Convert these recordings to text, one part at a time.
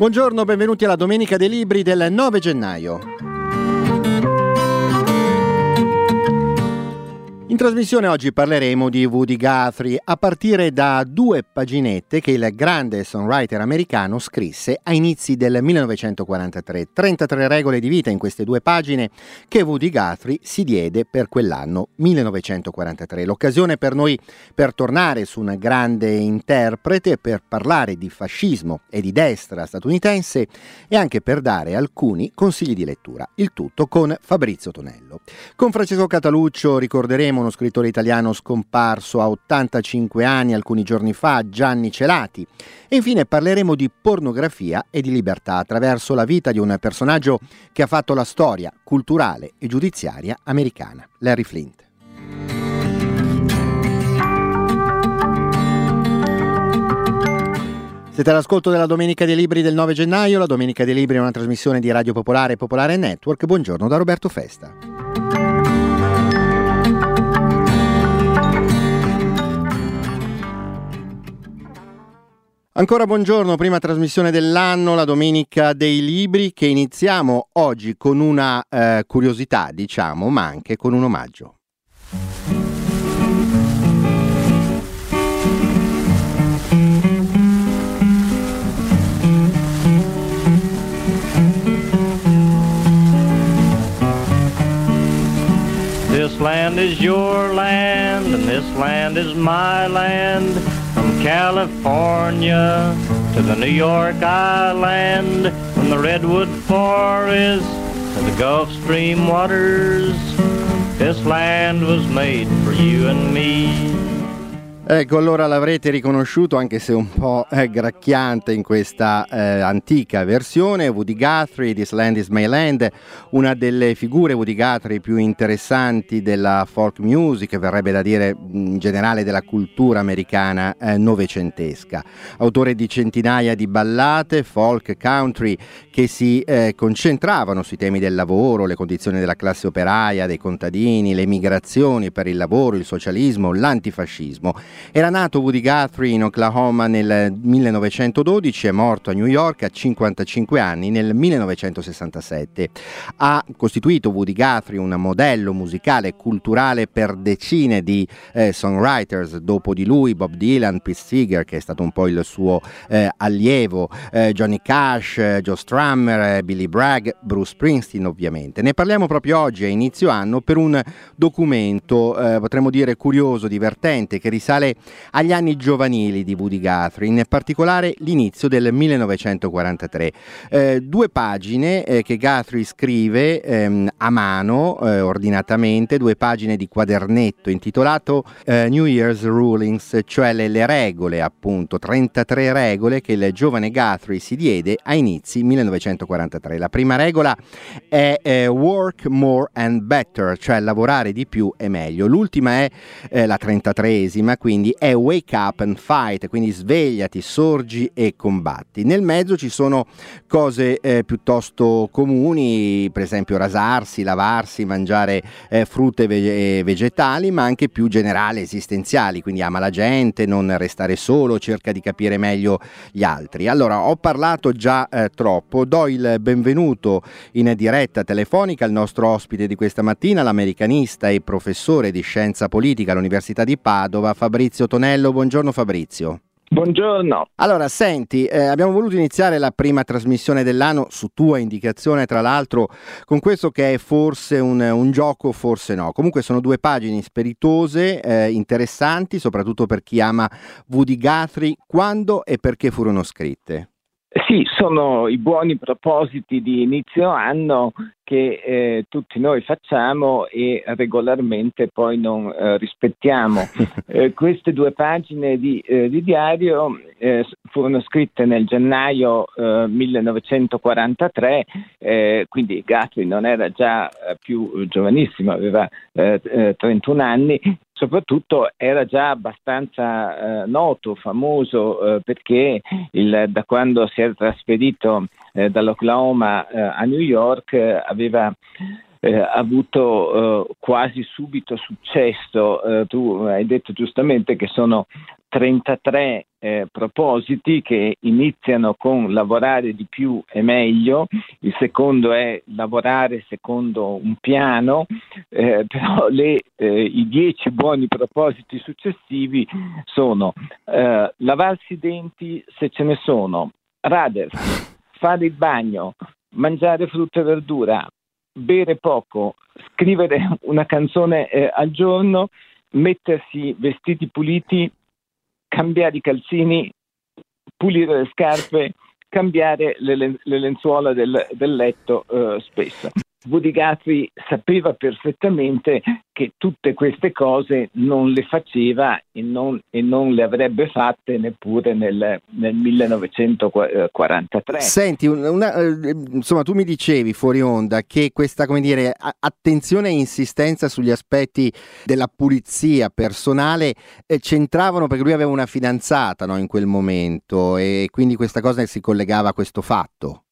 Buongiorno, benvenuti alla Domenica dei Libri del 9 gennaio. In trasmissione oggi parleremo di Woody Guthrie a partire da due paginette che il grande songwriter americano scrisse a inizi del 1943. 33 regole di vita in queste due pagine che Woody Guthrie si diede per quell'anno 1943. L'occasione per noi per tornare su un grande interprete, per parlare di fascismo e di destra statunitense e anche per dare alcuni consigli di lettura. Il tutto con Fabrizio Tonello. Con Francesco Cataluccio ricorderemo uno scrittore italiano scomparso a 85 anni alcuni giorni fa, Gianni Celati. E infine parleremo di pornografia e di libertà attraverso la vita di un personaggio che ha fatto la storia culturale e giudiziaria americana, Larry Flint. Siete all'ascolto della Domenica dei Libri del 9 gennaio. La Domenica dei Libri è una trasmissione di Radio Popolare e Popolare Network. Buongiorno da Roberto Festa. Ancora buongiorno, prima trasmissione dell'anno, la domenica dei libri che iniziamo oggi con una eh, curiosità, diciamo, ma anche con un omaggio. This land is your land and this land is my land. California to the New York Island, from the Redwood Forest to the Gulf Stream waters. This land was made for you and me. Ecco, allora l'avrete riconosciuto anche se un po' eh, gracchiante in questa eh, antica versione. Woody Guthrie, This Land is My Land, una delle figure Woody Guthrie più interessanti della folk music, verrebbe da dire in generale della cultura americana eh, novecentesca. Autore di centinaia di ballate, folk, country, che si eh, concentravano sui temi del lavoro, le condizioni della classe operaia, dei contadini, le migrazioni per il lavoro, il socialismo, l'antifascismo era nato Woody Guthrie in Oklahoma nel 1912 e morto a New York a 55 anni nel 1967. Ha costituito Woody Guthrie un modello musicale e culturale per decine di eh, songwriters. Dopo di lui Bob Dylan, Pete Seeger, che è stato un po' il suo eh, allievo, eh, Johnny Cash, eh, Joe Strummer, eh, Billy Bragg, Bruce Springsteen ovviamente. Ne parliamo proprio oggi a inizio anno per un documento, eh, potremmo dire curioso, divertente, che risale agli anni giovanili di Woody Guthrie, in particolare l'inizio del 1943. Eh, due pagine eh, che Guthrie scrive ehm, a mano, eh, ordinatamente, due pagine di quadernetto intitolato eh, New Year's Rulings, cioè le, le, regole, appunto, 33 regole che il giovane Guthrie si diede a inizi 1943. La prima regola è eh, Work More and Better, cioè lavorare di più e meglio. L'ultima è eh, la 33esima, quindi è Wake Up and Fight, quindi svegliati, sorgi e combatti. Nel mezzo ci sono cose eh, piuttosto comuni, per esempio rasarsi, lavarsi, mangiare eh, frutte e vegetali, ma anche più generali, esistenziali, quindi ama la gente, non restare solo, cerca di capire meglio gli altri. Allora, ho parlato già eh, do il benvenuto in diretta telefonica al nostro ospite di questa mattina, l'americanista e professore di scienza politica all'Università di Padova, Fabrizio Fabrizio Tonello. Buongiorno Fabrizio. Buongiorno. Allora, senti, eh, abbiamo voluto iniziare la prima trasmissione dell'anno, su tua indicazione tra l'altro, con questo che è forse un, un gioco, forse no. Comunque sono due pagine spiritose, eh, interessanti, soprattutto per chi ama Woody Guthrie. Quando e perché furono scritte? Sì, sono i buoni propositi di inizio anno che eh, tutti noi facciamo e regolarmente poi non eh, rispettiamo. Eh, queste due pagine di, eh, di diario eh, furono scritte nel gennaio 1943, eh, quindi Guthrie non era già più giovanissimo, aveva 31 anni, soprattutto era già abbastanza noto, famoso, perché il, da quando si era trasferito eh, dall'Oklahoma eh, a New York eh, aveva eh, avuto eh, quasi subito successo. Eh, tu hai detto giustamente che sono 33 eh, propositi che iniziano con lavorare di più e meglio, il secondo è lavorare secondo un piano, eh, però le, eh, i 10 buoni propositi successivi sono eh, lavarsi i denti se ce ne sono, radersi, fare il bagno, mangiare frutta e verdura, bere poco, scrivere una canzone eh, al giorno, mettersi vestiti puliti, cambiare i calzini, pulire le scarpe, cambiare le, le lenzuola del, del letto eh, spesso. Woody Guthrie sapeva perfettamente che tutte queste cose non le faceva e non, e non le avrebbe fatte neppure nel, nel 1943. Senti, una, eh, insomma, tu mi dicevi fuori onda che questa dire, attenzione e insistenza sugli aspetti della pulizia personale eh, c'entravano perché lui aveva una fidanzata no, in quel momento e quindi questa cosa si collegava a questo fatto.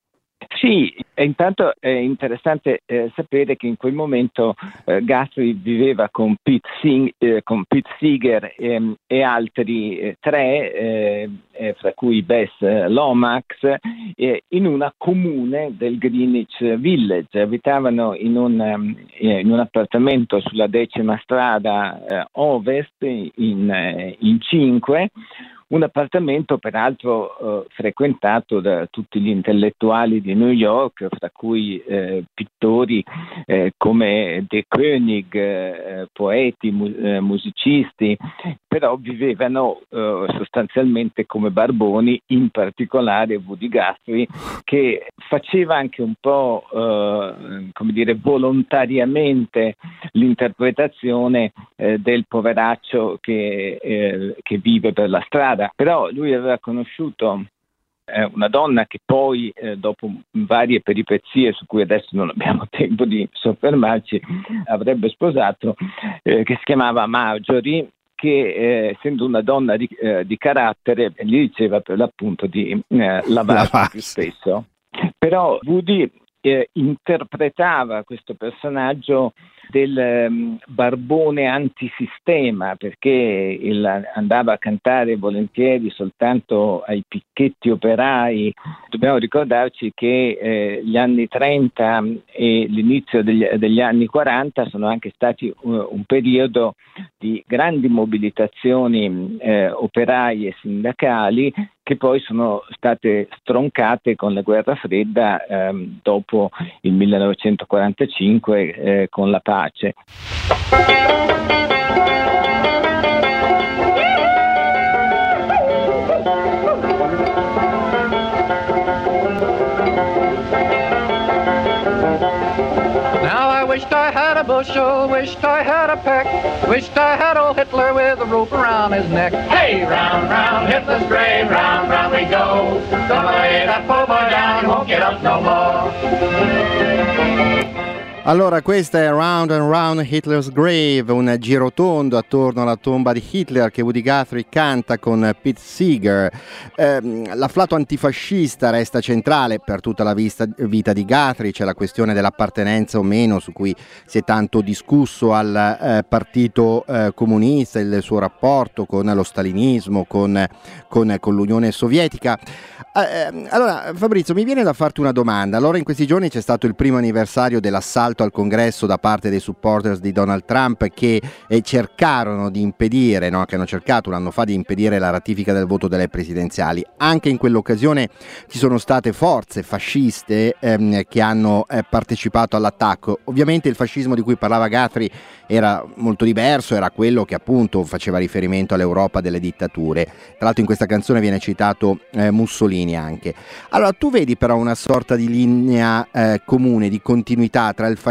Sì, intanto è interessante eh, sapere che in quel momento eh, Guthrie viveva con Pete, Sing, eh, con Pete Seeger ehm, e altri eh, tre, eh, eh, fra cui Bess Lomax, in una comune del Greenwich Village. Abitavano in un, um, in un appartamento sulla decima strada ovest in, in cinque un appartamento peraltro eh, frequentato da tutti gli intellettuali di New York, fra cui eh, pittori eh, come De Koenig, eh, poeti, mu- eh, musicisti, però vivevano eh, sostanzialmente come barboni, in particolare Woody Guthrie, che faceva anche un po' come dire, volontariamente l'interpretazione del poveraccio che, che vive per la strada strada, però lui aveva conosciuto eh, una donna che poi, eh, dopo varie peripezie su cui adesso non abbiamo tempo di soffermarci, avrebbe sposato, eh, che si chiamava Marjorie che eh, essendo una donna di, eh, di, carattere gli diceva per l'appunto di eh, lavarsi più spesso. Però Woody eh, interpretava questo personaggio del um, barbone antisistema perché il, andava a cantare volentieri soltanto ai picchetti operai. Dobbiamo ricordarci che eh, gli anni 30 e l'inizio degli, degli anni 40 sono anche stati un, un periodo di grandi mobilitazioni eh, operaie e sindacali che poi sono state stroncate con la guerra fredda ehm, dopo il 1945 eh, con la pace. Wished I had a bushel, wished I had a peck, wished I had Hitler with a rope around his neck. Hey, round, round Hitler's grave, round, round we go. Lay that poor boy down, won't get up no more. Allora, questa è Round and Round Hitler's Grave, un girotondo attorno alla tomba di Hitler che Woody Guthrie canta con Pete Seeger. Eh, l'afflato antifascista resta centrale per tutta la vista, vita di Guthrie, c'è la questione dell'appartenenza o meno su cui si è tanto discusso al eh, partito eh, comunista, il suo rapporto con lo stalinismo, con, con, con l'Unione Sovietica. Eh, allora, Fabrizio, mi viene da farti una domanda. Allora, in questi giorni c'è stato il primo anniversario dell'assalto assalto al congresso da parte dei supporters di Donald Trump che eh, cercarono di impedire, no, che hanno cercato un anno fa di impedire la ratifica del voto delle presidenziali. Anche in quell'occasione ci sono state forze fasciste ehm, che hanno eh, partecipato all'attacco. Ovviamente il fascismo di cui parlava Guthrie era molto diverso, era quello che appunto faceva riferimento all'Europa delle dittature. Tra l'altro in questa canzone viene citato eh, Mussolini anche. Allora tu vedi però una sorta di linea eh, comune, di continuità tra il fascismo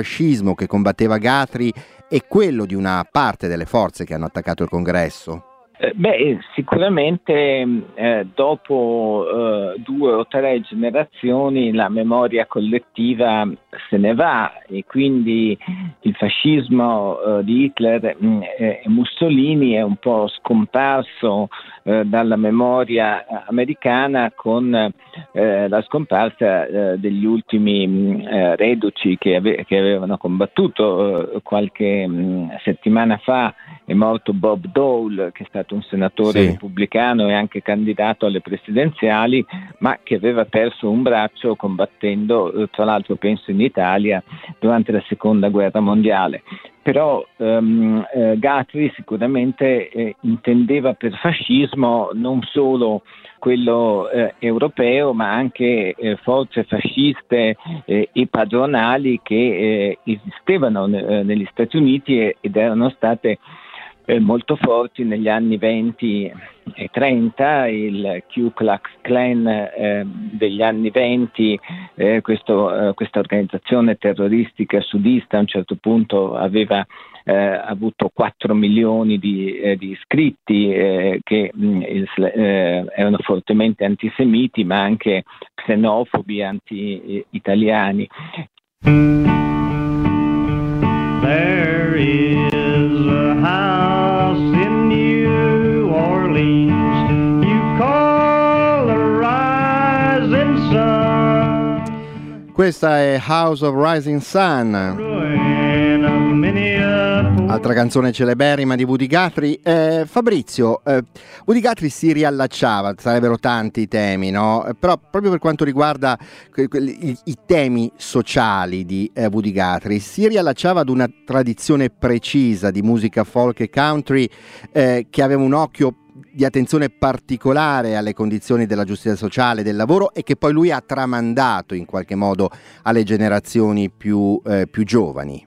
che combatteva Guthrie e quello di una parte delle forze che hanno attaccato il congresso? Eh, beh, sicuramente eh, dopo eh, due o tre generazioni la memoria collettiva se ne va e quindi il fascismo eh, di Hitler mm, e Mussolini è un po' scomparso eh, dalla memoria americana con eh, la scomparsa degli ultimi mm, reduci che, ave- che, avevano combattuto qualche mh, mm, settimana fa è morto Bob Dole che è stato un senatore sì. repubblicano e anche candidato alle presidenziali, ma che aveva perso un braccio combattendo, eh, tra l'altro penso in Italia, durante la seconda guerra mondiale. Però um, eh, Guthrie sicuramente eh, intendeva per fascismo non solo quello eh, europeo, ma anche eh, forze fasciste eh, e padronali che esistevano ne- negli Stati Uniti ed erano state eh, molto forti negli anni 20 e 30, il Ku Klux Klan eh, degli anni 20, eh, questo, eh, questa organizzazione terroristica sudista a un certo punto aveva eh, avuto 4 milioni di, eh, di iscritti che mh, mm, erano fortemente antisemiti ma anche xenofobi, anti-italiani. There is Questa è House of Rising Sun. Altra canzone celeberrima di Woody Guthrie. Eh, Fabrizio, eh, Woody Guthrie si riallacciava, sarebbero tanti i temi, no? Però proprio per quanto riguarda i-, i, temi sociali di eh, Woody Guthrie, si riallacciava ad una tradizione precisa di musica folk e country eh, che aveva un occhio di attenzione particolare alle condizioni della giustizia sociale, del lavoro e che poi lui ha tramandato in qualche modo alle generazioni più, eh, più giovani.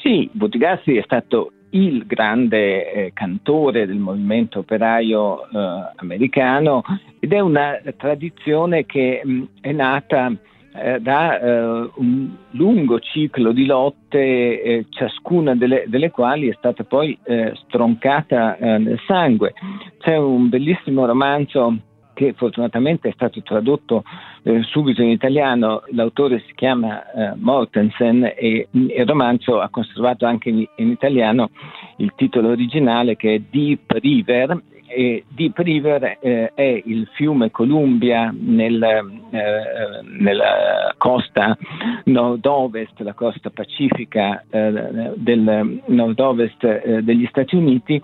Sì, Buttigassi è stato il grande eh, cantore del movimento operaio eh, americano ed è una tradizione che mh, è nata eh, da eh, un lungo ciclo di lotte, eh, ciascuna delle, delle, quali è stata poi eh, stroncata nel sangue. C'è un bellissimo romanzo che fortunatamente è stato tradotto eh, subito in italiano, l'autore si chiama eh, Mortensen e il romanzo ha conservato anche in, in italiano il titolo originale che è Deep River e Deep River eh, è il fiume Columbia nel, eh, nella costa nord-ovest, la costa pacifica eh, del nord-ovest eh, degli Stati Uniti,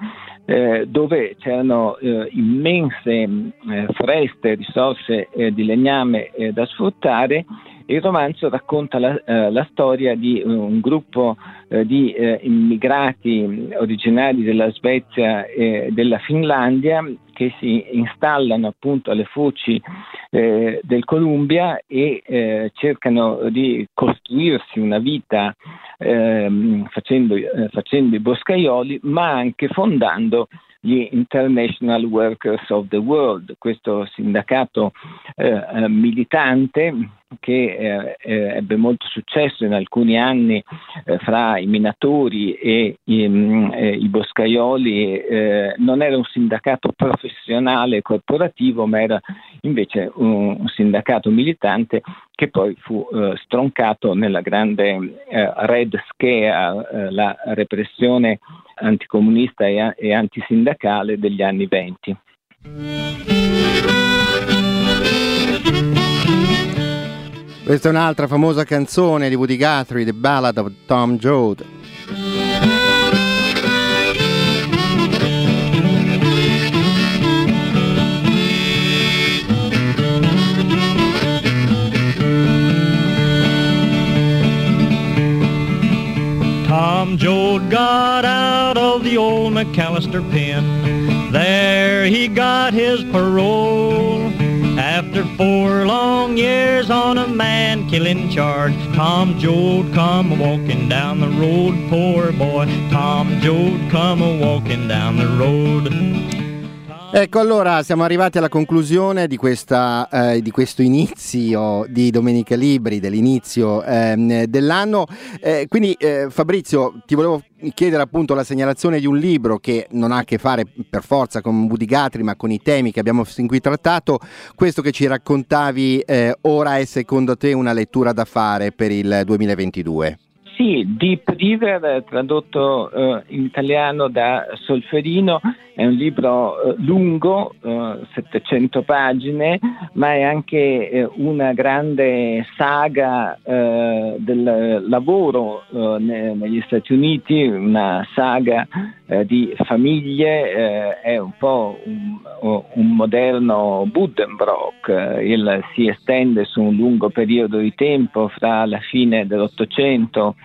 eh, dove c'erano eh, immense foreste, risorse di legname da sfruttare il romanzo racconta la, eh, la storia di un gruppo eh, di eh, immigrati originari della Svezia e della Finlandia che si installano appunto alle foci eh, del Columbia e eh, cercano di costruirsi una vita ehm, facendo, eh, facendo i boscaioli, ma anche fondando gli International Workers of the World, questo sindacato eh, militante che eh, eh, ebbe molto successo in alcuni anni eh, fra i minatori e i, mm, eh, i boscaioli, eh, non era un sindacato professionale corporativo, ma era invece un, un sindacato militante che poi fu eh, stroncato nella grande Red Scare, la repressione anticomunista e, e antisindacale degli anni venti. Questa è un'altra famosa canzone di Woody Guthrie, The Ballad of Tom Joad. Tom Joad got out of the old McAllister pen. There he got his parole. After four long years on a man-killing charge, Tom Joad come a-walking down the road, poor boy. Tom Joad come a-walking down the road. Ecco, allora siamo arrivati alla conclusione di, questa, eh, di questo inizio di Domenica Libri, dell'inizio eh, dell'anno. Eh, quindi eh, Fabrizio, ti volevo chiedere appunto la segnalazione di un libro che non ha a che fare per forza con Guthrie, ma con i temi che abbiamo fin qui trattato. Questo che ci raccontavi eh, ora è secondo te una lettura da fare per il 2022? Sì, Deep River, tradotto eh, in italiano da Solferino, è un libro eh, lungo, eh, 700 pagine, ma è anche eh, una grande saga eh, del lavoro eh, ne- negli Stati Uniti, una saga di famiglie, è un po' un, un moderno Buddenbrock, il, si estende su un lungo periodo di tempo fra la fine dell'Ottocento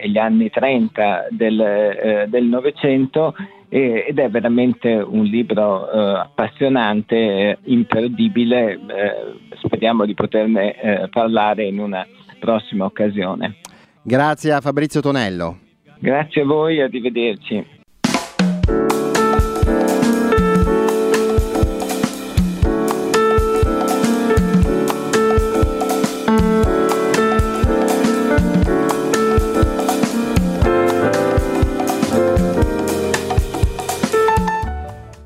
e gli anni 30 del Novecento ed è veramente un libro eh, appassionante, imperdibile, eh, speriamo di poterne eh, parlare in una prossima occasione. Grazie a Fabrizio Tonello. Grazie a voi, arrivederci.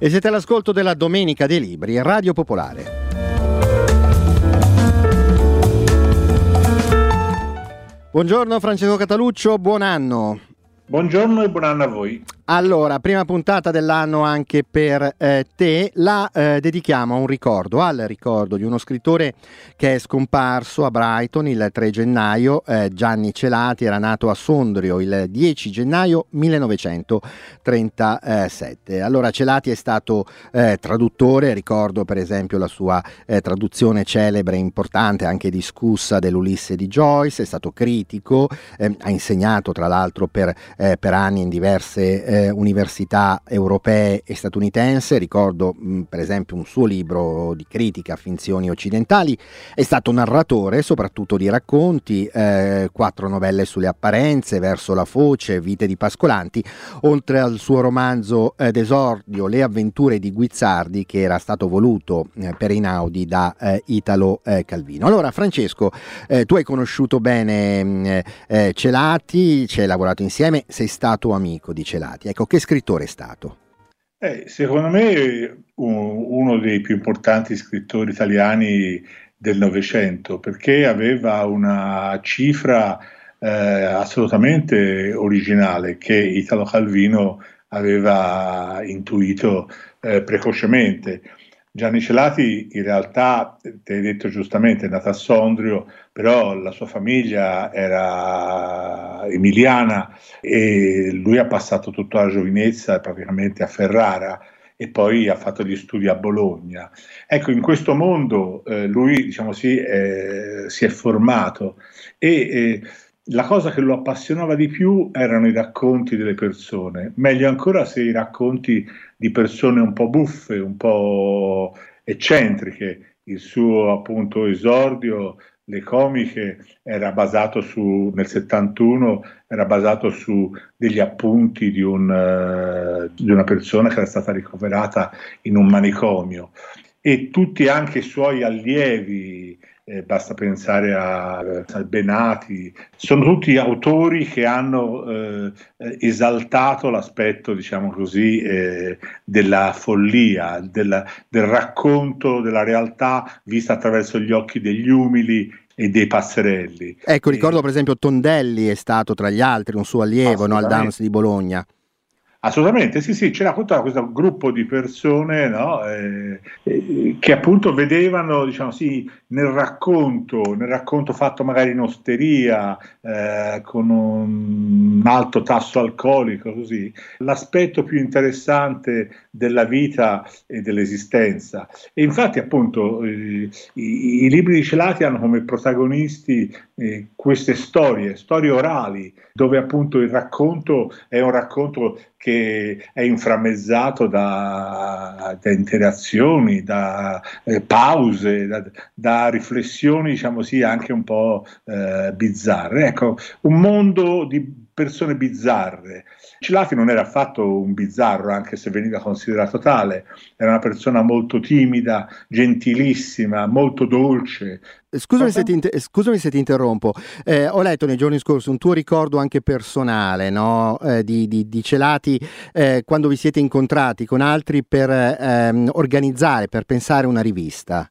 E siete all'ascolto della Domenica dei Libri, Radio Popolare. Buongiorno Francesco Cataluccio, buon anno. Buongiorno e buon anno a voi. Allora, prima puntata dell'anno anche per eh, te, la eh, dedichiamo a un ricordo, al ricordo di uno scrittore che è scomparso a Brighton il 3 gennaio, eh, Gianni Celati era nato a Sondrio il 10 gennaio 1937. Allora Celati è stato eh, traduttore, ricordo per esempio la sua eh, traduzione celebre e importante, anche discussa dell'Ulisse di Joyce, è stato critico, ehm, ha insegnato tra l'altro per, eh, per anni in diverse eh, università europee e statunitense, ricordo mh, per esempio un suo libro di critica finzioni occidentali, è stato narratore soprattutto di racconti, eh, quattro novelle sulle apparenze, Verso la foce, Vite di Pascolanti, oltre al suo romanzo eh, d'esordio Le avventure di Guizzardi che era stato voluto eh, per Inaudi da eh, Italo eh, Calvino. Allora Francesco, tu hai conosciuto bene mh, Celati, ci hai lavorato insieme, sei stato amico di Celati. Ecco, che scrittore è stato? Eh, secondo me uno dei più importanti scrittori italiani del Novecento, perché aveva una cifra eh, assolutamente originale che Italo Calvino aveva intuito eh, precocemente. Gianni Celati in realtà, ti hai detto giustamente, è nato a Sondrio, però la sua famiglia era emiliana e lui ha passato tutta la giovinezza praticamente a Ferrara e poi ha fatto gli studi a Bologna. Ecco, in questo mondo eh, lui diciamo, sì, eh, si è formato e eh, la cosa che lo appassionava di più erano i racconti delle persone, meglio ancora se i racconti di persone un po' buffe, un po' eccentriche. Il suo appunto esordio, le comiche, era basato su, nel 71, era basato su degli appunti di, un, uh, di una persona che era stata ricoverata in un manicomio e tutti anche i suoi allievi eh, basta pensare a, a, Benati, sono tutti autori che hanno eh, esaltato l'aspetto, diciamo così, eh, della follia, della, del racconto della realtà vista attraverso gli occhi degli umili e dei passerelli. Ecco, ricordo per esempio Tondelli è stato tra gli altri un suo allievo no, al Dance di Bologna. Assolutamente, sì, sì, c'era appunto questo gruppo di persone no, eh, eh, che appunto vedevano, diciamo sì, nel racconto, nel racconto fatto magari in osteria, eh, con un alto tasso alcolico, così, l'aspetto più interessante della vita e dell'esistenza. E infatti appunto eh, i, i, libri di Celati hanno come protagonisti eh, queste storie, storie orali, dove appunto il racconto è un racconto che è inframmezzato da, da interazioni, da eh, pause, da, da, riflessioni, diciamo sì, anche un po' eh, bizzarre. Ecco, un mondo di persone bizzarre. Celati non era affatto un bizzarro, anche se veniva considerato tale, era una persona molto timida, gentilissima, molto dolce. Scusami se, ti, scusami se ti, interrompo, eh, ho letto nei giorni scorsi un tuo ricordo anche personale no? eh, di, di, di, Celati eh, quando vi siete incontrati con altri per ehm, organizzare, per pensare una rivista.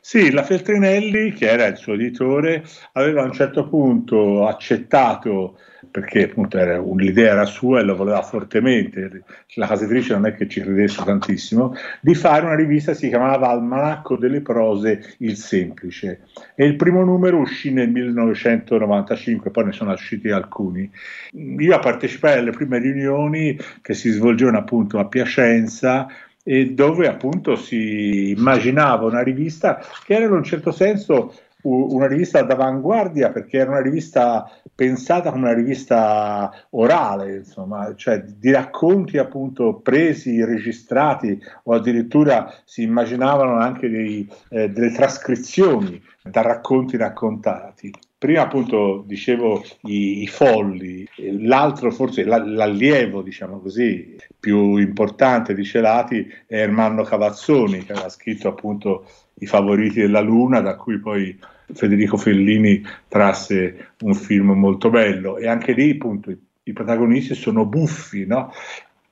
Sì, la Feltrinelli, che era il suo editore, aveva a un certo punto accettato, perché appunto l'idea era sua e lo voleva fortemente, la casa editrice non è che ci credesse tantissimo, di fare una rivista che si chiamava Almanacco delle prose Il Semplice. E il primo numero uscì nel 1995, poi ne sono usciti alcuni. Io partecipai alle prime riunioni che si svolgevano appunto a Piacenza e dove appunto si immaginava una rivista che era in un certo senso una rivista d'avanguardia perché era una rivista pensata come una rivista orale, insomma, cioè di racconti appunto presi, registrati o addirittura si immaginavano anche dei, eh, delle trascrizioni da racconti raccontati. Prima appunto dicevo i, i folli, l'altro forse l'allievo, diciamo così, più importante di Celati è Ermanno Cavazzoni, che aveva scritto appunto I favoriti della Luna, da cui poi Federico Fellini trasse un film molto bello e anche lì appunto i, i protagonisti sono buffi, no?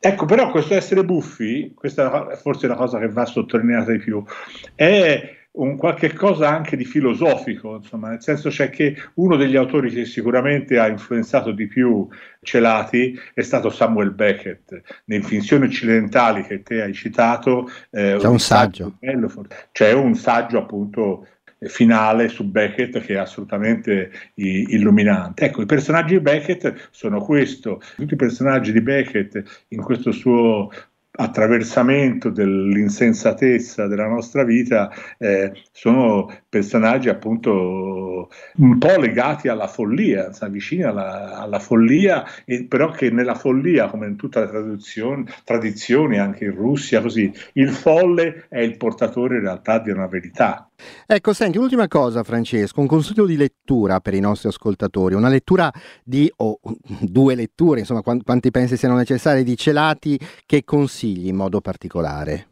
Ecco, però questo essere buffi, questa è forse la cosa che va sottolineata di più, è un qualche cosa anche di filosofico, insomma, nel senso c'è che uno degli autori che sicuramente ha influenzato di più Celati è stato Samuel Beckett. Le finzioni occidentali che te hai citato, eh, c'è un, un saggio. Bello, c'è un saggio appunto finale su Beckett che è assolutamente illuminante. Ecco, i personaggi di Beckett sono questo, tutti i personaggi di Beckett in questo suo attraversamento dell'insensatezza della nostra vita eh, sono personaggi appunto un po' legati alla follia, vicini alla, alla follia, e, però che nella follia, come in tutte le tradizioni, anche in Russia, così, il folle è il portatore in realtà di una verità. Ecco, senti, un'ultima cosa Francesco, un consiglio di lettura per i nostri ascoltatori, una lettura di, o oh, due letture, insomma, quanti, pensi siano necessarie, di Celati che consigli in modo particolare?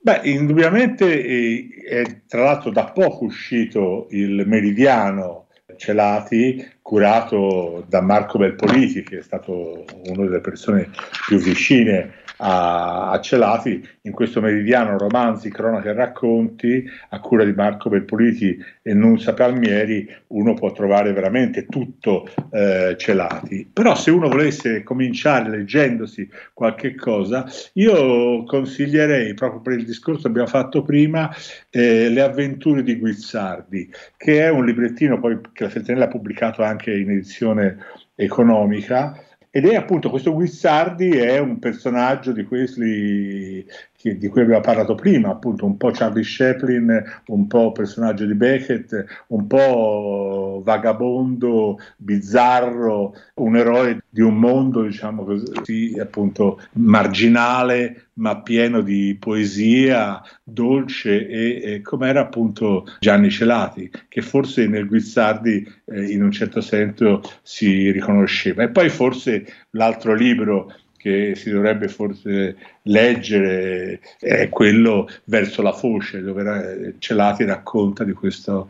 Beh, indubbiamente eh, è tra l'altro da poco uscito il Meridiano Celati, curato da Marco Belpoliti, che è stato una delle persone più vicine a, a Celati in questo meridiano romanzi, cronache e racconti a cura di Marco Belpoliti e Nunzia Palmieri uno può trovare veramente tutto eh, Celati. Però se uno volesse cominciare leggendosi qualche cosa io consiglierei proprio per il discorso che abbiamo fatto prima eh, Le avventure di Guizzardi che è un librettino poi che la Feltrinella ha pubblicato anche in edizione economica ed è appunto questo Guizzardi è un personaggio di che, di cui abbiamo parlato prima, appunto un po' Charlie Chaplin, un po' personaggio di Beckett, un po' vagabondo, bizzarro, un eroe di un mondo, diciamo così, appunto marginale, ma pieno di poesia, dolce e, e come era appunto Gianni Celati, che forse nel Guizzardi eh, in un certo senso si riconosceva. E poi forse l'altro libro che si dovrebbe forse leggere è quello verso la foce, dove Celati racconta di questo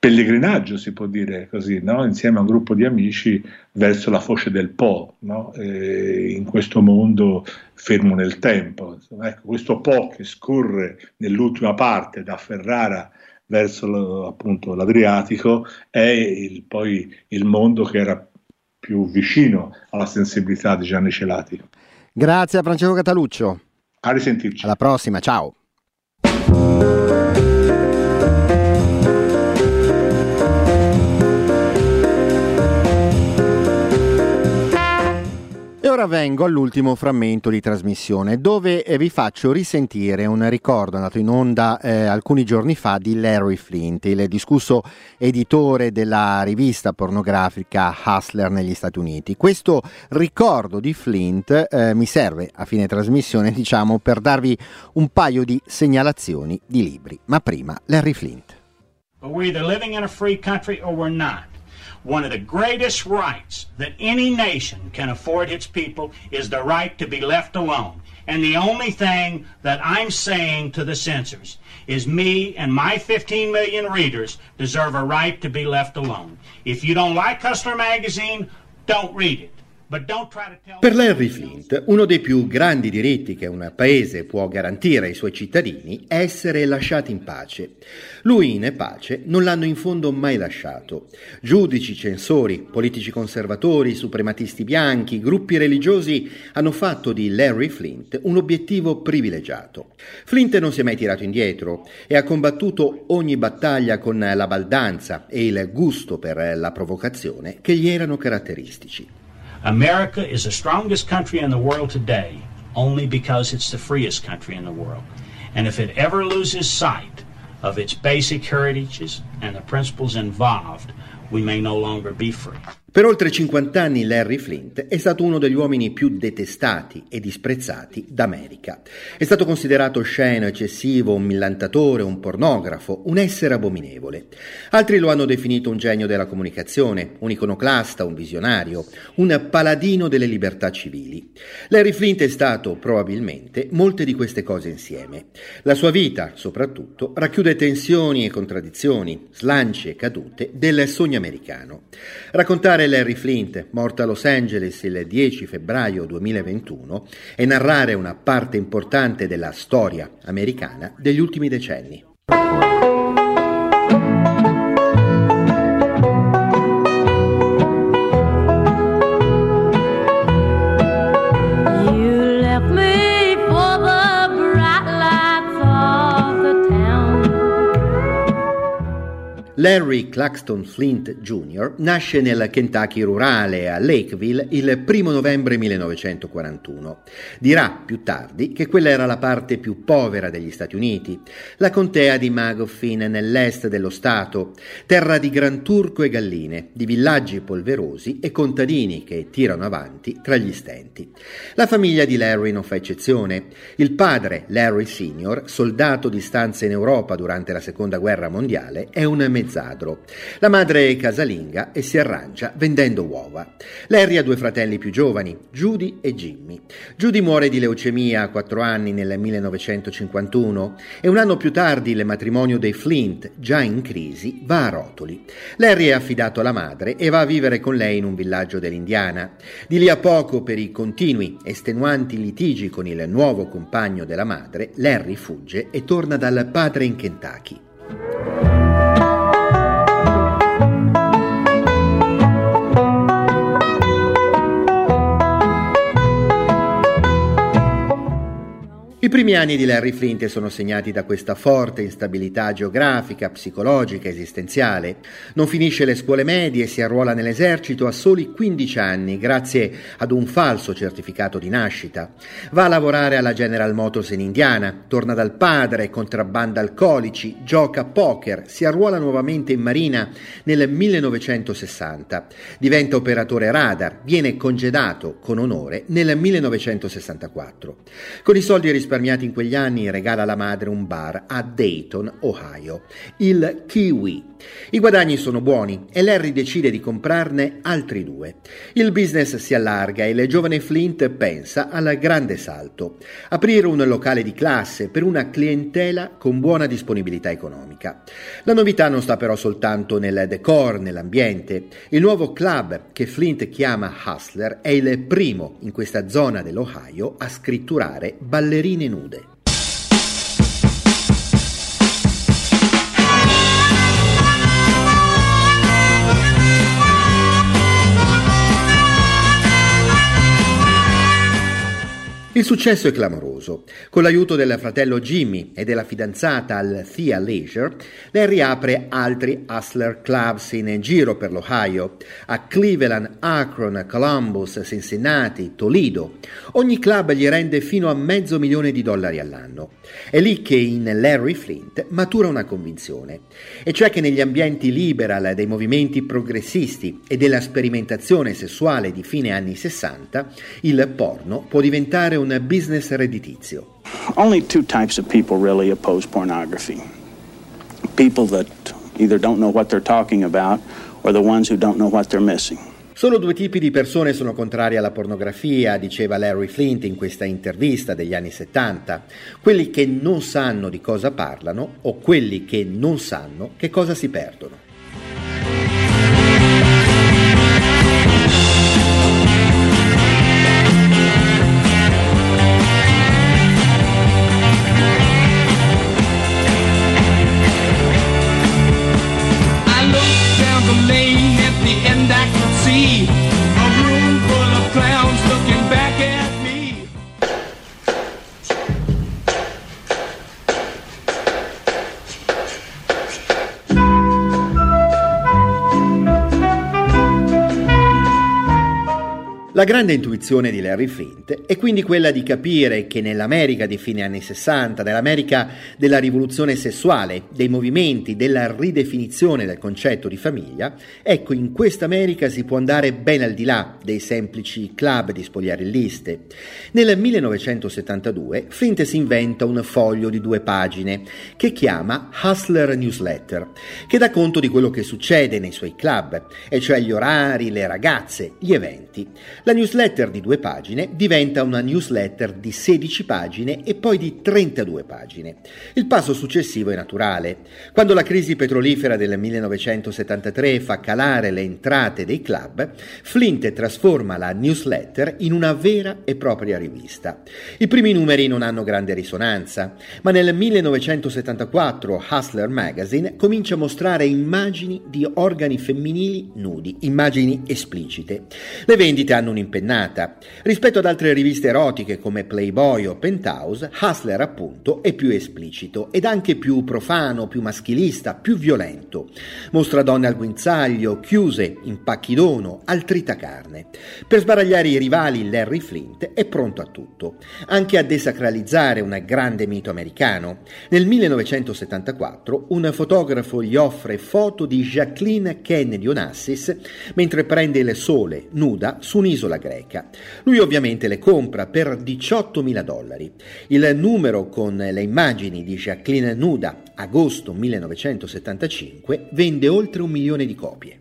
pellegrinaggio, si può dire così, no? insieme a un gruppo di amici verso la foce del Po, no? in questo mondo fermo nel tempo. Insomma, ecco, questo Po che scorre nell'ultima parte da Ferrara verso appunto l'Adriatico è il, poi il mondo che era più vicino alla sensibilità di Gianni Celati. Grazie a Francesco Cataluccio. A risentirci. Alla prossima, ciao. Ora vengo all'ultimo frammento di trasmissione dove eh, vi faccio risentire un ricordo andato in onda eh, alcuni giorni fa di Larry Flint, il discusso editore della rivista pornografica Hustler negli Stati Uniti. Questo ricordo di Flint eh, mi serve a fine trasmissione, diciamo, per darvi un paio di segnalazioni di libri. Ma prima Larry Flint. But we're either living in a free country or we're not. One of the greatest rights that any nation can afford its people is the right to be left alone. And the only thing that I'm saying to the censors is me and my 15 million readers deserve a right to be left alone. If you don't like Hustler Magazine, don't read it. Per Larry Flint, uno dei più grandi diritti che un paese può garantire ai suoi cittadini è essere lasciati in pace. Lui in pace non l'hanno in fondo mai lasciato. Giudici, censori, politici conservatori, suprematisti bianchi, gruppi religiosi hanno fatto di Larry Flint un obiettivo privilegiato. Flint non si è mai tirato indietro e ha combattuto ogni battaglia con la baldanza e il gusto per la provocazione che gli erano caratteristici. America is the strongest country in the world today only because it's the freest country in the world. And if it ever loses sight of its basic heritages and the principles involved, we may no longer be free. Per oltre 50 anni Larry Flint è stato uno degli uomini più detestati e disprezzati d'America. È stato considerato sceno, eccessivo, un millantatore, un pornografo, un essere abominevole. Altri lo hanno definito un genio della comunicazione, un iconoclasta, un visionario, un paladino delle libertà civili. Larry Flint è stato, probabilmente, molte di queste cose insieme. La sua vita, soprattutto, racchiude tensioni e contraddizioni, slanci e cadute del sogno americano. Raccontare Ricordare Larry Flint, morto a Los Angeles il 10 febbraio 2021, e narrare una parte importante della storia americana degli ultimi decenni. Larry Claxton Flint Jr. nasce nel Kentucky rurale a Lakeville il 1 novembre 1941. Dirà più tardi che quella era la parte più povera degli Stati Uniti, la contea di Magoffin nell'est dello Stato, terra di gran turco e galline, di villaggi polverosi e contadini che tirano avanti tra gli stenti. La famiglia di Larry non fa eccezione. Il padre, Larry Sr., soldato di stanza in Europa durante la Seconda Guerra Mondiale, è un mezzo mezzadro. La madre è casalinga e si arrangia vendendo uova. Larry ha due fratelli più giovani, Judy e Jimmy. Judy muore di leucemia a quattro anni nel 1951 e un anno più tardi il matrimonio dei Flint, già in crisi, va a rotoli. Larry è affidato alla madre e va a vivere con lei in un villaggio dell'Indiana. Di lì a poco, per i continui, estenuanti litigi con il nuovo compagno della madre, Larry fugge e torna dal padre in Kentucky. Primi anni di Larry Flint sono segnati da questa forte instabilità geografica, psicologica, esistenziale. Non finisce le scuole medie e si arruola nell'esercito a soli 15 anni grazie ad un falso certificato di nascita. Va a lavorare alla General Motors in Indiana, torna dal padre, contrabbanda alcolici, gioca a poker, si arruola nuovamente in marina nel 1960. Diventa operatore radar, viene congedato con onore nel 1964. Con i soldi risparmiati risparmiati in quegli anni regala alla madre un bar a Dayton, Ohio, il Kiwi. I guadagni sono buoni e Larry decide di comprarne altri due. Il business si allarga e il giovane Flint pensa al grande salto, aprire un locale di classe per una clientela con buona disponibilità economica. La novità non sta però soltanto nel decor, nell'ambiente. Il nuovo club che Flint chiama Hustler è il primo in questa zona dell'Ohio a scritturare ballerini donne nude. Il successo è clamoroso. Con l'aiuto del fratello Jimmy e della fidanzata al Thea Leisure, lei riapre altri hustler clubs in giro per l'Ohio, a Cleveland, Akron, Columbus, Cincinnati, Toledo. Ogni club gli rende fino a mezzo milione di dollari all'anno. È lì che in Larry Flint matura una convinzione, e cioè che negli ambienti liberal dei movimenti progressisti e della sperimentazione sessuale di fine anni 60, il porno può diventare un business redditizio. Only two types of people really oppose pornography. People that either don't know what they're talking about or the ones who don't know what they're missing. Solo due tipi di persone sono contrarie alla pornografia, diceva Larry Flint in questa intervista degli anni 70, quelli che non sanno di cosa parlano o quelli che non sanno che cosa si perdono. La grande intuizione di Larry Flint è quindi quella di capire che nell'America di fine anni 60, nell'America della rivoluzione sessuale, dei movimenti, della ridefinizione del concetto di famiglia, ecco in questa America si può andare ben al di là dei semplici club di spogliarelliste. Nel 1972 Flint si inventa un foglio di due pagine che chiama Hustler Newsletter, che dà conto di quello che succede nei suoi club, e cioè gli orari, le ragazze, gli eventi. La newsletter di due pagine diventa una newsletter di 16 pagine e poi di 32 pagine. Il passo successivo è naturale. Quando la crisi petrolifera del 1973 fa calare le entrate dei club, Flint trasforma la newsletter in una vera e propria rivista. I primi numeri non hanno grande risonanza, ma nel 1974 Hustler Magazine comincia a mostrare immagini di organi femminili nudi, immagini esplicite. Le vendite hanno un'impennata. Rispetto ad altre riviste erotiche come Playboy o Penthouse, Hustler appunto è più esplicito ed anche più profano, più maschilista, più violento. Mostra donne al guinzaglio, chiuse, in pacchi dono, al tritacarne. Per sbaragliare i rivali Larry Flint è pronto a tutto, anche a desacralizzare un grande mito americano. Nel 1974 un fotografo gli offre foto di Jacqueline Kennedy Onassis mentre prende il sole nuda su un'isola l'isola greca. Lui ovviamente le compra per 18.000 dollari. Il numero con le immagini di Jacqueline nuda, agosto 1975, vende oltre un milione di copie.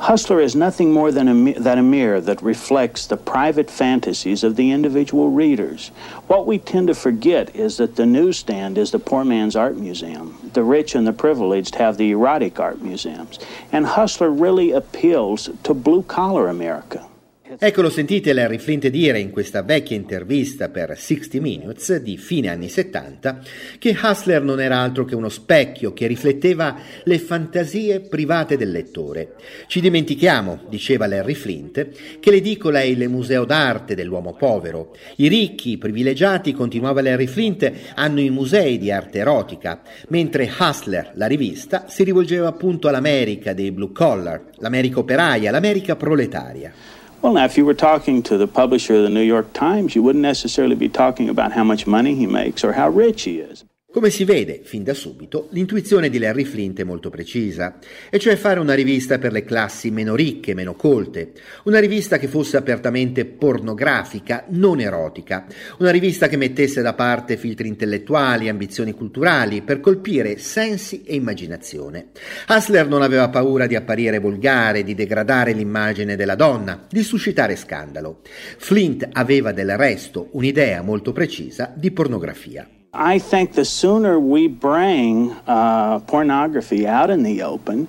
Hustler is nothing more than a, than a mirror that reflects the private fantasies of the individual readers. What we tend to forget is that the newsstand is the poor man's art museum. The rich and the privileged have the erotic art museums. And Hustler really appeals to blue collar America. Ecco, lo sentite Larry Flint dire in questa vecchia intervista per 60 Minutes di fine anni 70 che Hustler non era altro che uno specchio che rifletteva le fantasie private del lettore. Ci dimentichiamo, diceva Larry Flint, che l'edicola è il museo d'arte dell'uomo povero. I ricchi, i privilegiati, continuava Larry Flint, hanno i musei di arte erotica, mentre Hustler, la rivista, si rivolgeva appunto all'America dei blue collar, l'America operaia, l'America proletaria. Well, now, if you were talking to the publisher of the New York Times, you wouldn't necessarily be talking about how much money he makes or how rich he is. Come si vede fin da subito, l'intuizione di Larry Flint è molto precisa, e cioè fare una rivista per le classi meno ricche, meno colte, una rivista che fosse apertamente pornografica, non erotica, una rivista che mettesse da parte filtri intellettuali, ambizioni culturali, per colpire sensi e immaginazione. Hustler non aveva paura di apparire volgare, di degradare l'immagine della donna, di suscitare scandalo. Flint aveva del resto un'idea molto precisa di pornografia. I think the sooner we bring uh, pornography out in the open,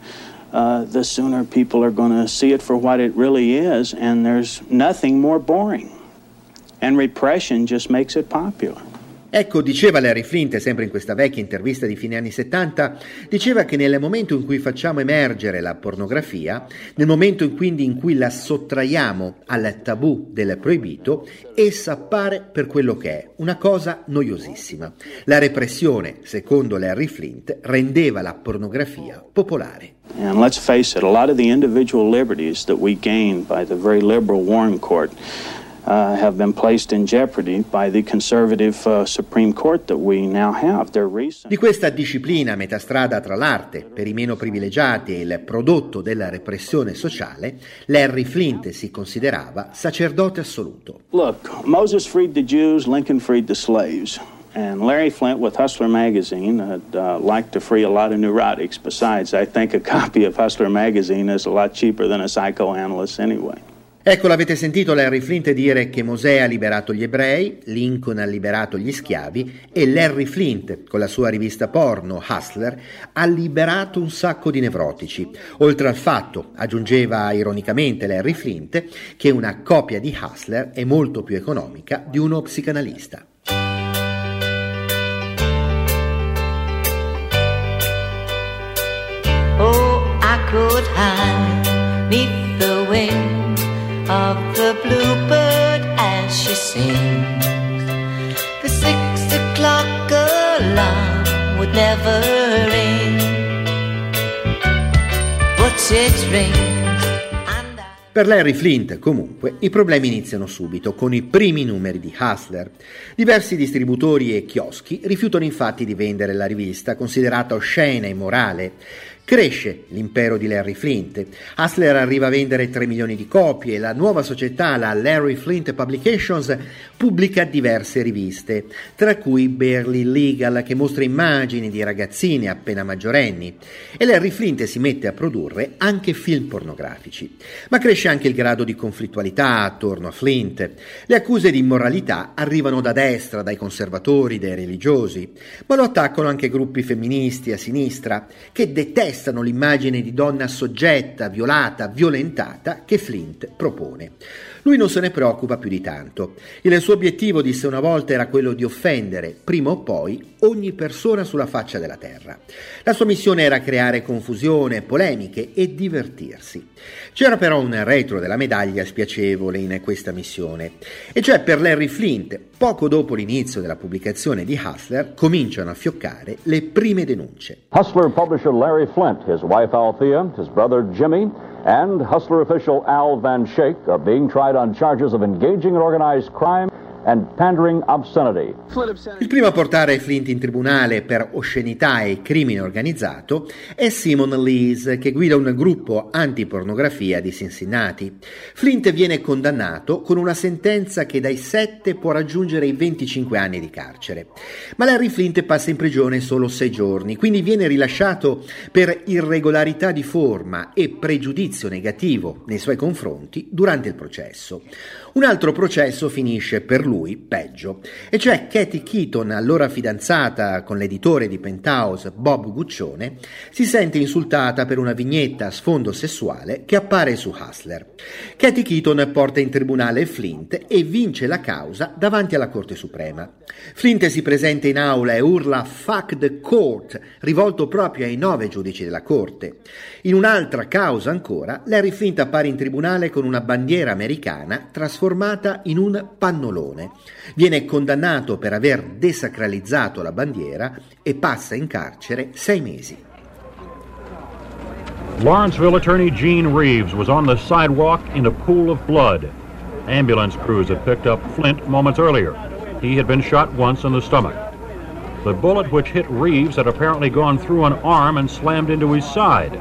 uh, the sooner people are going to see it for what it really is, and there's nothing more boring. And repression just makes it popular. Ecco, diceva Larry Flint, sempre in questa vecchia intervista di fine anni 70, diceva che nel momento in cui facciamo emergere la pornografia, nel momento in, quindi in cui la sottraiamo al tabù del proibito, essa appare per quello che è, una cosa noiosissima. La repressione, secondo Larry Flint, rendeva la pornografia popolare. And let's face it, a lot of the individual liberties that we gained by the very liberal Warren Court uh, have been placed in jeopardy by the conservative uh, Supreme Court that we now have. Recent... Di questa disciplina a metà strada tra l'arte per i meno privilegiati e il prodotto della repressione sociale, Larry Flint si considerava sacerdote assoluto. Look, Moses freed the Jews, Lincoln freed the slaves. And Larry Flint with Hustler magazine would uh, like to free a lot of neurotics. Besides, I think a copy of Hustler magazine is a lot cheaper than a psychoanalyst anyway. Ecco, l'avete sentito Larry Flint dire che Mosè ha liberato gli ebrei, Lincoln ha liberato gli schiavi e Larry Flint, con la sua rivista porno Hustler, ha liberato un sacco di nevrotici. Oltre al fatto, aggiungeva ironicamente Larry Flint, che una copia di Hustler è molto più economica di uno psicanalista. Oh, I could hide of the bluebird as she sings. The six o'clock alarm would never ring, but it rings. Per Larry Flint, comunque, i problemi iniziano subito, con i primi numeri di Hustler. Diversi distributori e chioschi rifiutano infatti di vendere la rivista, considerata oscena e immorale. Cresce l'impero di Larry Flint. Hustler arriva a vendere 3 milioni di copie la nuova società, la Larry Flint Publications, pubblica diverse riviste, tra cui Barely Legal, che mostra immagini di ragazzine appena maggiorenni. E Larry Flint si mette a produrre anche film pornografici. Ma cresce anche il grado di conflittualità attorno a Flint. Le accuse di immoralità arrivano da destra, dai conservatori, dai religiosi, ma lo attaccano anche gruppi femministi a sinistra che detestano contestano l'immagine di donna soggetta, violata, violentata che Flint propone. Lui non se ne preoccupa più di tanto. Il suo obiettivo, disse una volta, era quello di offendere, prima o poi, ogni persona sulla faccia della terra. La sua missione era creare confusione, polemiche e divertirsi. C'era però un retro della medaglia spiacevole in questa missione, e cioè per Larry Flint, poco dopo l'inizio della pubblicazione di Hustler, cominciano a fioccare le prime denunce. Hustler publisher Larry Flint, his wife Althea, his brother Jimmy, and Hustler official Al Van Schaik are being tried on charges of engaging in organized crime Il primo a portare Flint in tribunale per oscenità e crimine organizzato è Simon Lees, che guida un gruppo antipornografia di Cincinnati. Flint viene condannato con una sentenza che dai 7 può raggiungere i 25 anni di carcere. Ma Larry Flint passa in prigione solo 6 giorni, quindi viene rilasciato per irregolarità di forma e pregiudizio negativo nei suoi confronti durante il processo. Un altro processo finisce per lui peggio, e cioè Katie Keaton, allora fidanzata con l'editore di Penthouse Bob Guccione, si sente insultata per una vignetta a sfondo sessuale che appare su Hustler. Katie Keaton porta in tribunale Flint e vince la causa davanti alla Corte Suprema. Flint si presenta in aula e urla Fuck the court, rivolto proprio ai nove giudici della Corte. In un'altra causa ancora, Larry Flint appare in tribunale con una bandiera americana trasformata in un pannolone. Viene condannato per aver desacralizzato la bandiera e passa in carcere sei mesi. Lawrenceville attorney Gene Reeves was on the sidewalk in a pool of blood. Ambulance crews had picked up Flint moments earlier. He had been shot once in the stomach. The bullet which hit Reeves had apparently gone through an arm and slammed into his side.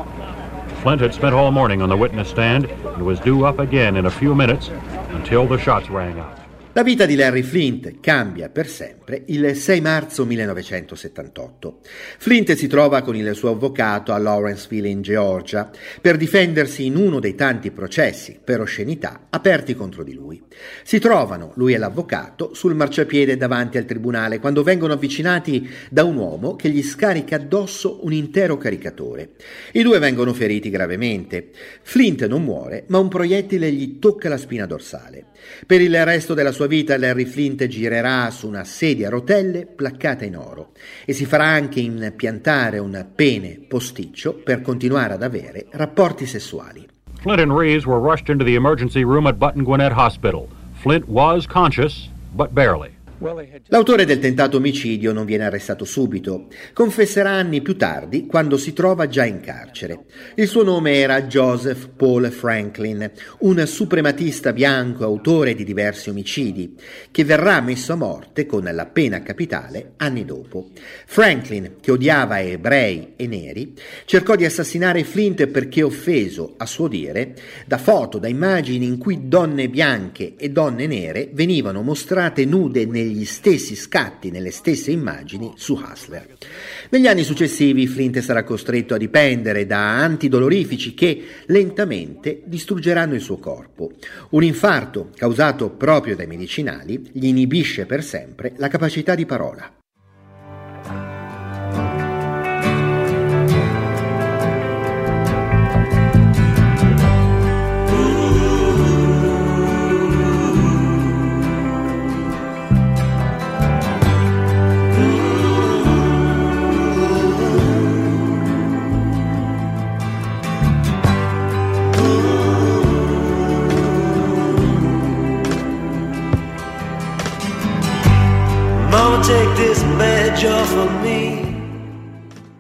Flint had spent all morning on the witness stand and was due up again in a few minutes until the shots rang out. La vita di Larry Flint cambia per sempre il 6 marzo 1978. Flint si trova con il suo avvocato a Lawrenceville in Georgia per difendersi in uno dei tanti processi per oscenità aperti contro di lui. Si trovano, lui e l'avvocato, sul marciapiede davanti al tribunale quando vengono avvicinati da un uomo che gli scarica addosso un intero caricatore. I due vengono feriti gravemente. Flint non muore, ma un proiettile gli tocca la spina dorsale. Per il resto della sua vita Larry Flint girerà su una sedia a rotelle placcata in oro e si farà anche impiantare un pene posticcio per continuare ad avere rapporti sessuali. Flint and Reeves were rushed into the emergency room at Button Gwinnett Hospital. Flint was conscious, but barely. L'autore del tentato omicidio non viene arrestato subito, confesserà anni più tardi quando si trova già in carcere. Il suo nome era Joseph Paul Franklin, un suprematista bianco autore di diversi omicidi, che verrà messo a morte con la pena capitale anni dopo. Franklin, che odiava ebrei e neri, cercò di assassinare Flint perché offeso, a suo dire, da foto, da immagini in cui donne bianche e donne nere venivano mostrate nude nel negli stessi scatti, nelle stesse immagini su Hustler. Negli anni successivi Flint sarà costretto a dipendere da antidolorifici che lentamente distruggeranno il suo corpo. Un infarto causato proprio dai medicinali gli inibisce per sempre la capacità di parola. take this badge off of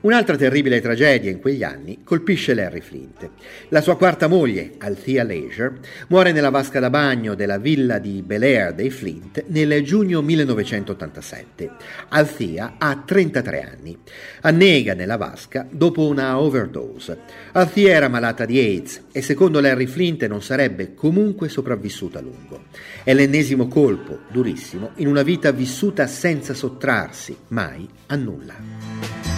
Un'altra terribile tragedia in quegli anni colpisce Larry Flint. La sua quarta moglie, Althea Leisure, muore nella vasca da bagno della villa di Bel Air dei Flint nel giugno 1987. Althea ha 33 anni. Annega nella vasca dopo una overdose. Althea era malata di AIDS e secondo Larry Flint non sarebbe comunque sopravvissuta a lungo. È l'ennesimo colpo, durissimo, in una vita vissuta senza sottrarsi mai a nulla.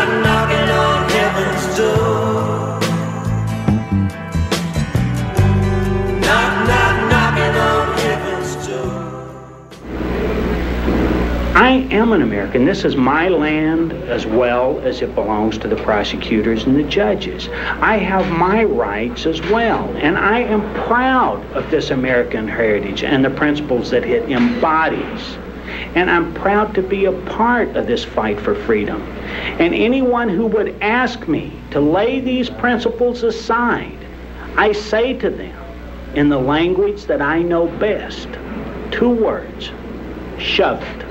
I am an American. This is my land as well as it belongs to the prosecutors and the judges. I have my rights as well, and I am proud of this American heritage and the principles that it embodies. And I'm proud to be a part of this fight for freedom. And anyone who would ask me to lay these principles aside, I say to them in the language that I know best two words shove it.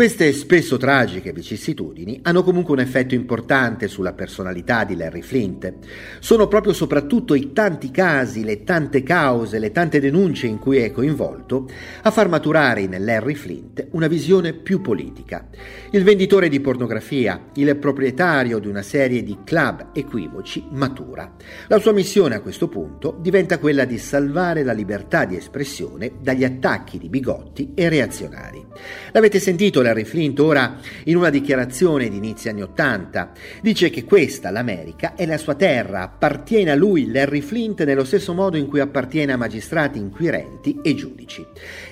Queste spesso tragiche vicissitudini hanno comunque un effetto importante sulla personalità di Larry Flint. Sono proprio soprattutto i tanti casi, le tante cause, le tante denunce in cui è coinvolto a far maturare in Larry Flint una visione più politica. Il venditore di pornografia, il proprietario di una serie di club equivoci, matura. La sua missione a questo punto diventa quella di salvare la libertà di espressione dagli attacchi di bigotti e reazionari. L'avete sentito Larry Flint ora in una dichiarazione di inizio anni Ottanta. Dice che questa, l'America, è la sua terra, appartiene a lui, Larry Flint, nello stesso modo in cui appartiene a magistrati inquirenti e giudici.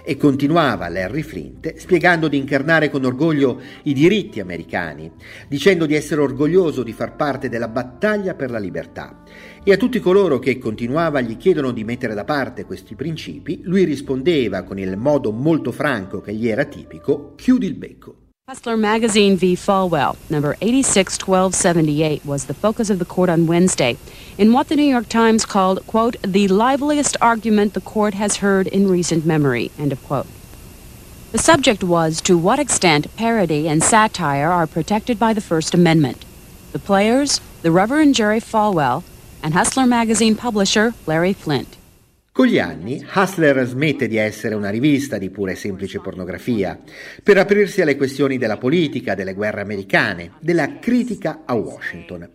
E continuava Larry Flint spiegando di incarnare con orgoglio i diritti americani, dicendo di essere orgoglioso di far parte della battaglia per la libertà. E a tutti coloro che continuava gli chiedono di mettere da parte questi principi, lui rispondeva con il modo molto franco che gli era tipico, chiudi il becco. Hustler Magazine v. Falwell, number 861278, was the focus of the court on Wednesday in what the New York Times called, quote, the liveliest argument the court has heard in recent memory, end of quote. The subject was to what extent parody and satire are protected by the First Amendment. The players, the Reverend Jerry Falwell, and Hustler magazine publisher Larry Flint. Con gli anni, Hustler smette di essere una rivista di pura e semplice pornografia, per aprirsi alle questioni della politica, delle guerre americane, della critica a Washington.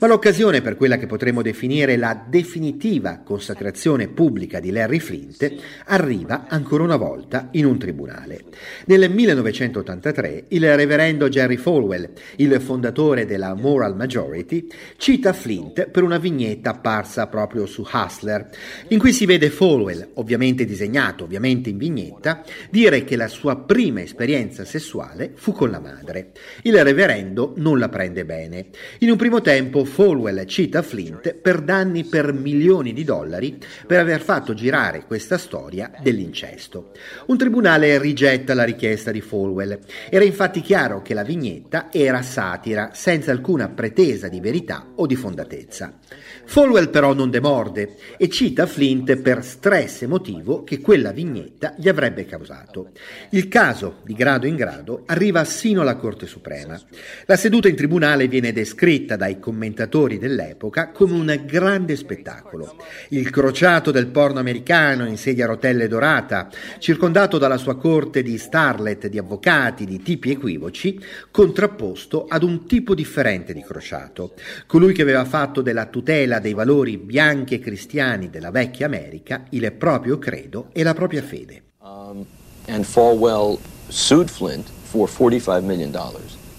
Ma l'occasione per quella che potremmo definire la definitiva consacrazione pubblica di Larry Flint arriva ancora una volta in un tribunale. Nel 1983 il reverendo Jerry Falwell, il fondatore della Moral Majority, cita Flint per una vignetta apparsa proprio su Hustler, in cui si vede vede Falwell, ovviamente disegnato, ovviamente in vignetta, dire che la sua prima esperienza sessuale fu con la madre. Il reverendo non la prende bene. In un primo tempo Falwell cita Flint per danni per milioni di dollari per aver fatto girare questa storia dell'incesto. Un tribunale rigetta la richiesta di Falwell. Era infatti chiaro che la vignetta era satira, senza alcuna pretesa di verità o di fondatezza. Folwell però non demorde e cita Flint per stress emotivo che quella vignetta gli avrebbe causato. Il caso, di grado in grado, arriva sino alla Corte Suprema. La seduta in tribunale viene descritta dai commentatori dell'epoca come un grande spettacolo. Il crociato del porno americano in sedia a rotelle dorata, circondato dalla sua corte di starlet, di avvocati, di tipi equivoci, contrapposto ad un tipo differente di crociato, colui che aveva fatto della tutela tutela dei valori bianchi e cristiani della vecchia America il proprio credo e la propria fede. Um, and Falwell sued Flint for $45 million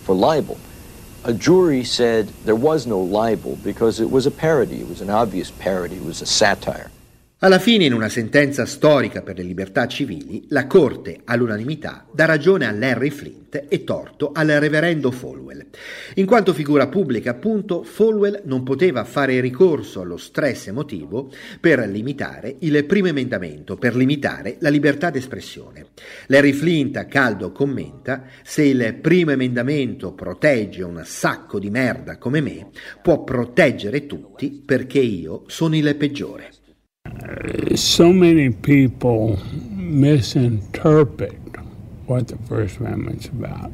for libel. A jury said there was no libel because it was a parody, it was an obvious parody, it was a satire. Alla fine, in una sentenza storica per le libertà civili, la Corte, all'unanimità, dà ragione a Larry Flint e torto al reverendo Folwell. In quanto figura pubblica, appunto, Folwell non poteva fare ricorso allo stress emotivo per limitare il primo emendamento, per limitare la libertà d'espressione. Larry Flint a caldo commenta: se il primo emendamento protegge un sacco di merda come me, può proteggere tutti perché io sono il peggiore. So many people misinterpret what the First Amendment's about.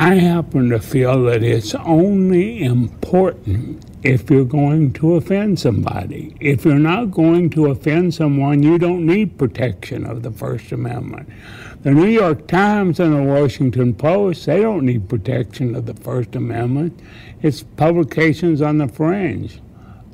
I happen to feel that it's only important if you're going to offend somebody. If you're not going to offend someone, you don't need protection of the First Amendment. The New York Times and the Washington Post, they don't need protection of the First Amendment. It's publications on the fringe.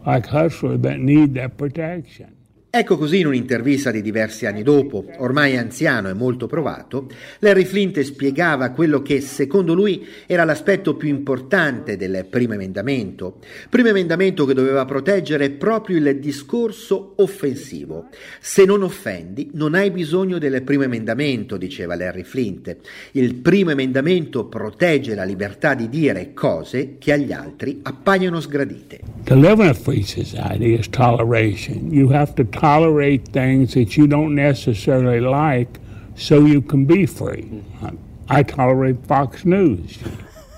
Like Hustler that need that protection. Ecco così in un'intervista di diversi anni dopo, ormai anziano e molto provato, Larry Flint spiegava quello che secondo lui era l'aspetto più importante del primo emendamento. Primo emendamento che doveva proteggere proprio il discorso offensivo. Se non offendi non hai bisogno del primo emendamento, diceva Larry Flint. Il primo emendamento protegge la libertà di dire cose che agli altri appaiono sgradite. In a free society is toleration. You have to tolerate things that you don't necessarily like so you can be free. Mm-hmm. I tolerate Fox News.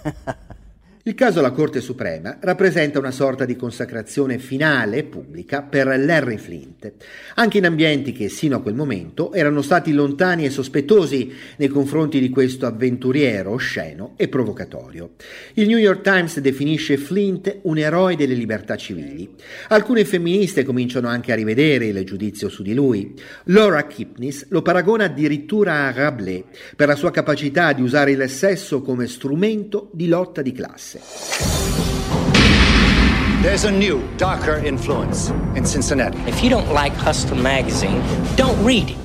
Il caso alla Corte Suprema rappresenta una sorta di consacrazione finale pubblica per Larry Flint, anche in ambienti che sino a quel momento erano stati lontani e sospettosi nei confronti di questo avventuriero osceno e provocatorio. Il New York Times definisce Flint un eroe delle libertà civili. Alcune femministe cominciano anche a rivedere il giudizio su di lui. Laura Kipnis lo paragona addirittura a Rabelais per la sua capacità di usare il sesso come strumento di lotta di classe. There's a new, darker influence in Cincinnati. If you don't like Hustler magazine, don't read it.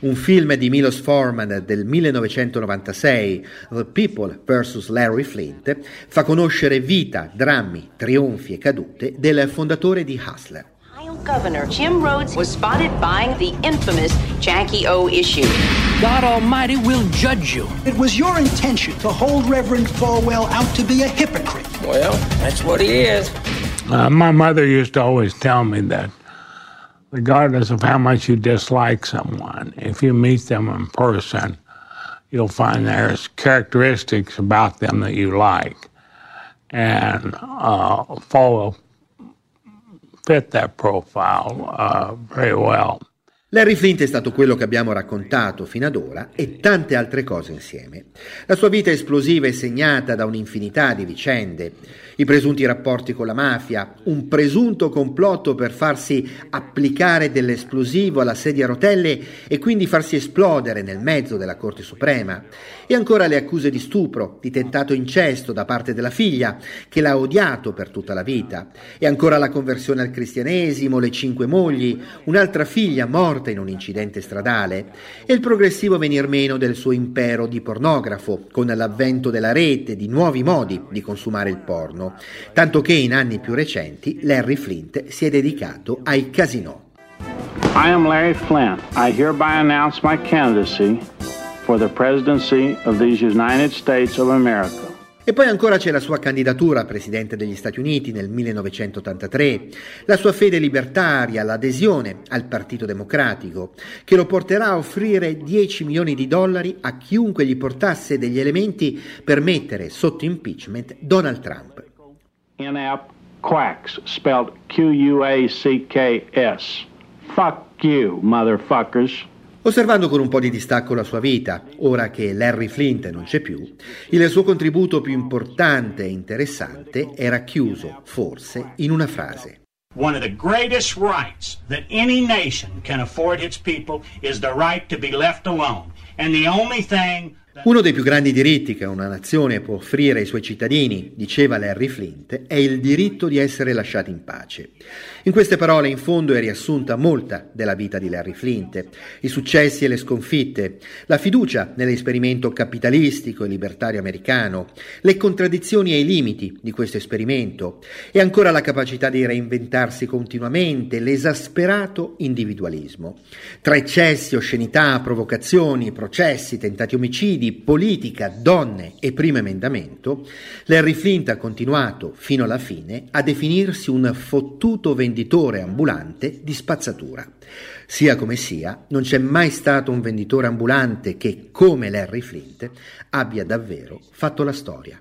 Un film di Milos Forman del 1996, The People vs. Larry Flint, fa conoscere vita, drammi, trionfi e cadute del fondatore di Hustler. Governor Jim Rhodes was spotted buying the infamous Jackie O issue. God Almighty will judge you. It was your intention to hold Reverend Falwell out to be a hypocrite. Well, that's what he is. Uh, my mother used to always tell me that regardless of how much you dislike someone, if you meet them in person, you'll find there's characteristics about them that you like. And uh, Falwell fit that profile uh, very well. Larry Flint è stato quello che abbiamo raccontato fino ad ora e tante altre cose insieme. La sua vita esplosiva è segnata da un'infinità di vicende, i presunti rapporti con la mafia, un presunto complotto per farsi applicare dell'esplosivo alla sedia a rotelle e quindi farsi esplodere nel mezzo della Corte Suprema, e ancora le accuse di stupro, di tentato incesto da parte della figlia, che l'ha odiato per tutta la vita, e ancora la conversione al cristianesimo, le cinque mogli, un'altra figlia morta in un incidente stradale, e il progressivo venir meno del suo impero di pornografo, con l'avvento della rete, di nuovi modi di consumare il porno tanto che in anni più recenti Larry Flint si è dedicato ai casinò. I am Larry Flint. I hereby announce my candidacy for the presidency of these United States of America. E poi ancora c'è la sua candidatura a presidente degli Stati Uniti nel 1983, la sua fede libertaria, l'adesione al Partito Democratico, che lo porterà a offrire 10 milioni di dollari a chiunque gli portasse degli elementi per mettere sotto impeachment Donald Trump. Inept, quacks, spelled Q U A C K S. Fuck you, motherfuckers. Osservando con un po' di distacco la sua vita, ora che Larry Flint non c'è più, il suo contributo più importante e interessante era chiuso, forse, in una frase. One of the greatest rights that any nation can afford its people is the right to be left alone. And the only thing Uno dei più grandi diritti che una nazione può offrire ai suoi cittadini, diceva Larry Flint, è il diritto di essere lasciati in pace. In queste parole in fondo è riassunta molta della vita di Larry Flint, i successi e le sconfitte, la fiducia nell'esperimento capitalistico e libertario americano, le contraddizioni e i limiti di questo esperimento e ancora la capacità di reinventarsi continuamente, l'esasperato individualismo. Tra eccessi, oscenità, provocazioni, processi, tentati omicidi, politica, donne e primo emendamento, Larry Flint ha continuato fino alla fine a definirsi un fottuto venditore ambulante di spazzatura. Sia come sia, non c'è mai stato un venditore ambulante che, come Larry Flint, abbia davvero fatto la storia.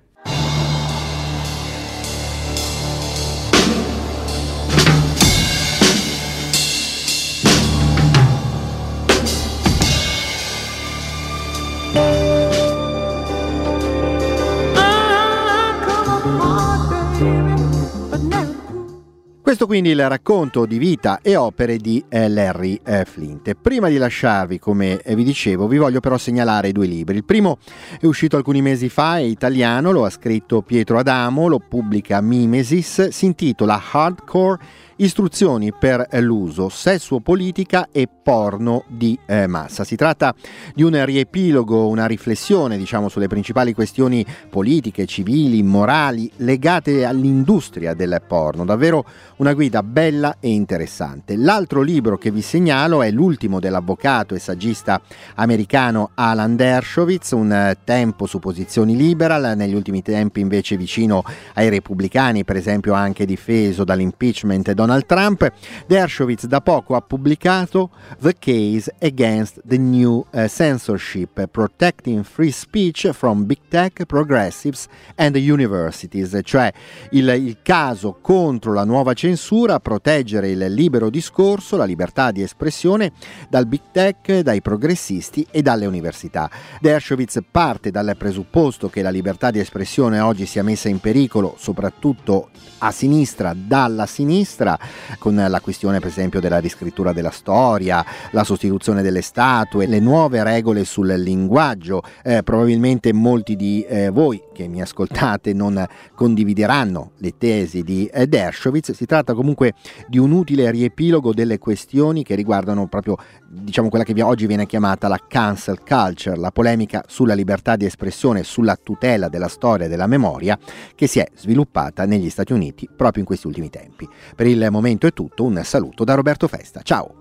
Questo quindi il racconto di vita e opere di eh, Larry eh, Flint. Prima di lasciarvi, come eh, vi dicevo, vi voglio però segnalare due libri. Il primo è uscito alcuni mesi fa, è italiano, lo ha scritto Pietro Adamo, lo pubblica Mimesis, si intitola Hardcore Istruzioni per l'uso, sesso, politica e porno di eh, massa. Si tratta di un riepilogo, una riflessione, diciamo, sulle principali questioni politiche, civili, morali legate all'industria del porno. Davvero una guida bella e interessante. L'altro libro che vi segnalo è l'ultimo dell'avvocato e saggista americano Alan Dershowitz, Un tempo su posizioni liberal, negli ultimi tempi invece vicino ai repubblicani, per esempio anche difeso dall'impeachment Donald Trump. Dershowitz da poco ha pubblicato The Case Against the New uh, Censorship, Protecting Free Speech from Big Tech, Progressives and Universities, cioè il, il caso contro la nuova censura, proteggere il libero discorso, la libertà di espressione dal Big Tech, dai progressisti e dalle università. Dershowitz parte dal presupposto che la libertà di espressione oggi sia messa in pericolo soprattutto a sinistra, dalla sinistra, con la questione per esempio della riscrittura della storia, la sostituzione delle statue, le nuove regole sul linguaggio. Eh, probabilmente molti di eh, voi che mi ascoltate non condivideranno le tesi di eh, Dershowitz. Si tratta comunque di un utile riepilogo delle questioni che riguardano proprio diciamo quella che oggi viene chiamata la cancel culture, la polemica sulla libertà di espressione, sulla tutela della storia e della memoria che si è sviluppata negli Stati Uniti proprio in questi ultimi tempi. Per il il momento è tutto, un saluto da Roberto Festa. Ciao!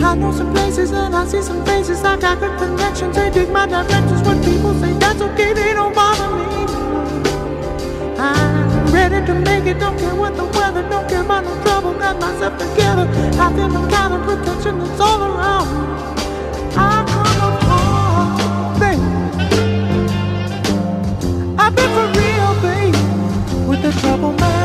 I know some places and I see some faces. I got good connections. They dig my directions. When people say that's okay, they don't ready to make it. Don't care what the weather. Don't care about no trouble. Got myself together. I feel the kind of protection that's all around. I I've been for real, babe, with the trouble man.